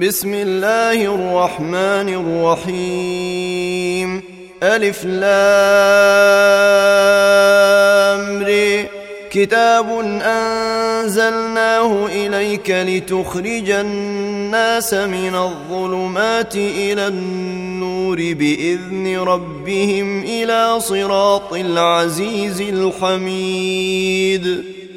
بسم الله الرحمن الرحيم. ألف لام كتاب أنزلناه إليك لتخرج الناس من الظلمات إلى النور بإذن ربهم إلى صراط العزيز الحميد.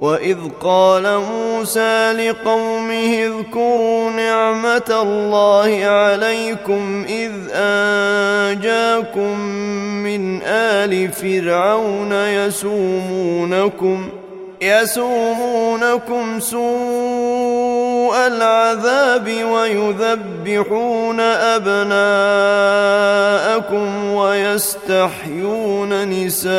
واذ قال موسى لقومه اذكروا نعمه الله عليكم اذ انجاكم من ال فرعون يسومونكم يسومونكم سوء العذاب ويذبحون ابناءكم ويستحيون نساءكم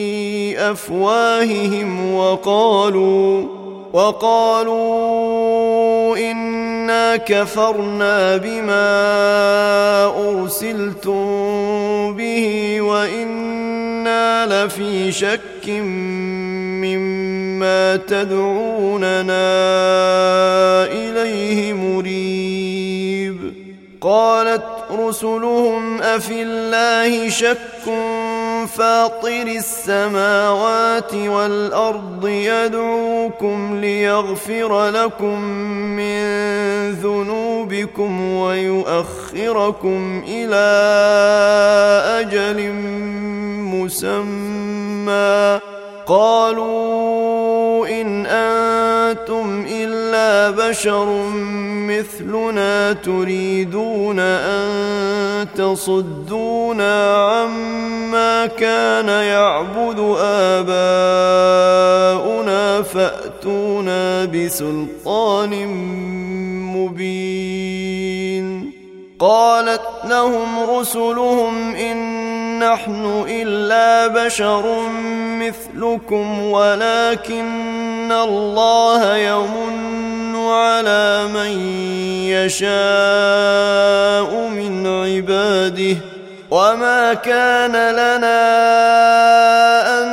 أفواههم وقالوا وقالوا إنا كفرنا بما أرسلتم به وإنا لفي شك مما تدعوننا إليه مريب. قالت رسلهم أفي الله شك فاطر السماوات والأرض يدعوكم ليغفر لكم من ذنوبكم ويؤخركم إلى أجل مسمى. قالوا إن أنتم إلا بشر مثلنا تريدون أن تصدونا عما كان يعبد آباؤنا فأتونا بسلطان مبين. قالت لهم رسلهم إن نحن إلا بشر مثلكم ولكن الله يمن على من يشاء من عباده. وما كان لنا أن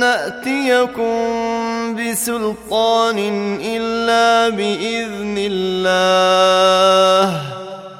نأتيكم بسلطان إلا بإذن الله.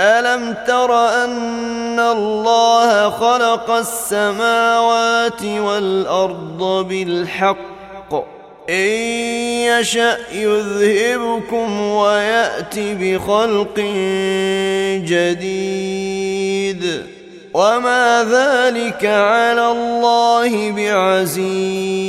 ألم تر أن الله خلق السماوات والأرض بالحق؟ إن يشأ يذهبكم ويأت بخلق جديد. وما ذلك على الله بعزيز.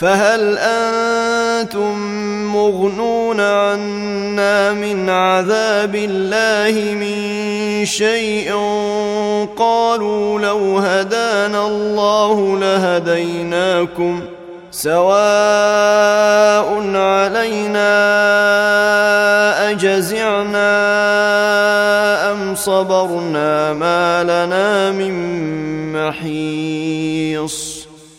فهل أنتم مغنون عنا من عذاب الله من شيء؟ قالوا لو هدانا الله لهديناكم سواء علينا أجزعنا أم صبرنا ما لنا من محيص.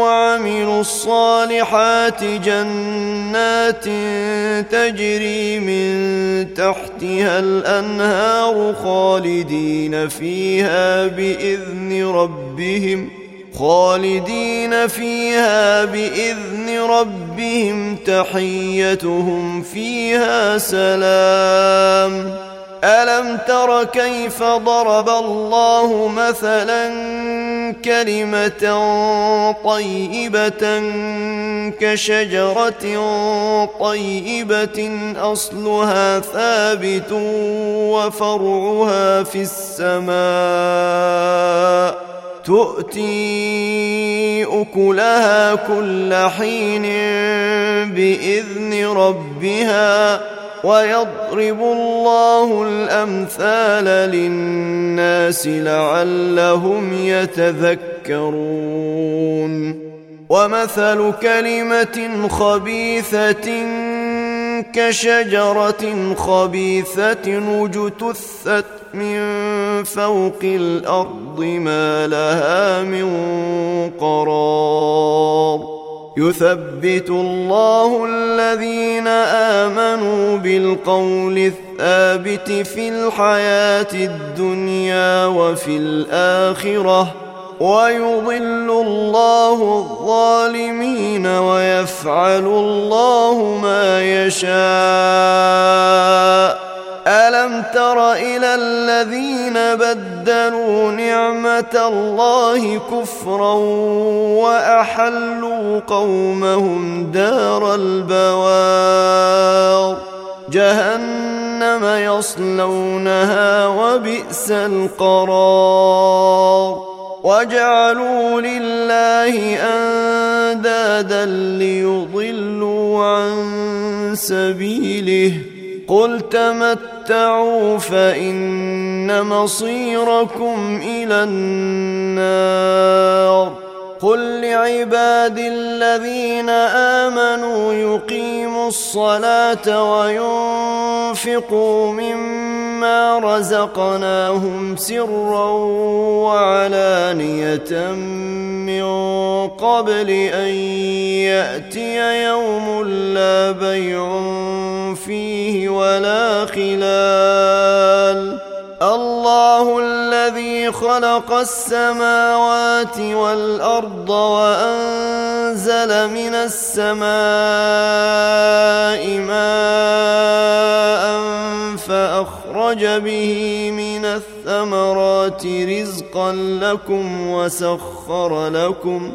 وعملوا الصالحات جنات تجري من تحتها الأنهار خالدين فيها بإذن ربهم خالدين فيها بإذن ربهم تحيتهم فيها سلام ألم تر كيف ضرب الله مثلا كلمة طيبة كشجرة طيبة أصلها ثابت وفرعها في السماء تؤتي أكلها كل حين بإذن ربها ويضرب الله الأمثال للناس لعلهم يتذكرون. ومثل كلمة خبيثة كشجرة خبيثة اجتثت من فوق الأرض ما لها من قرار. يثبت الله الذين آمنوا بالقول الثابت في الحياة الدنيا وفي الآخرة. ويضل الله الظالمين ويفعل الله ما يشاء. ألم تر إلى الذين بدلوا نعمة الله كفرا وأحلوا قومهم دار البوار؟ جهنم يصلونها وبئس القرار. وجعلوا لله أندادا ليضلوا عن سبيله. قل تمتعوا فإن مصيركم إلى النار. قل لعبادي الذين آمنوا يقيموا الصلاة وينفقوا مما رزقناهم سرا وعلانيه من قبل ان ياتي يوم لا بيع فيه ولا خلال خلق السماوات والأرض وأنزل من السماء ماء فأخرج به من الثمرات رزقا لكم وسخر لكم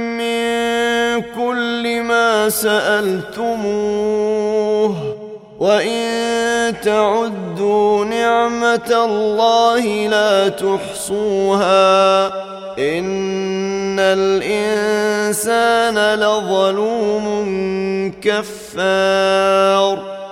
كل ما سألتموه وإن تعدوا نعمة الله لا تحصوها إن الإنسان لظلوم كفار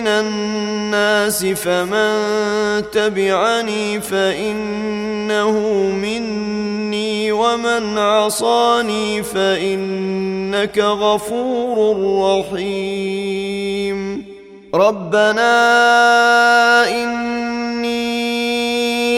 من الناس فمن تبعني فإنه مني ومن عصاني فإنك غفور رحيم. ربنا اني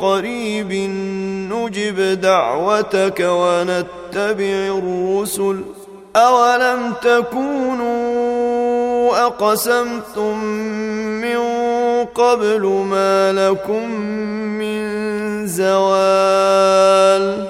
قريب نجب دعوتك ونتبع الرسل. أولم تكونوا أقسمتم من قبل ما لكم من زوال؟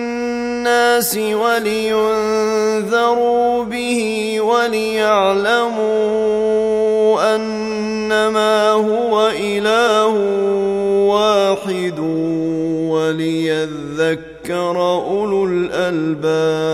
ولينذروا به وليعلموا أنما هو إله واحد وليذكر أولو الألباب.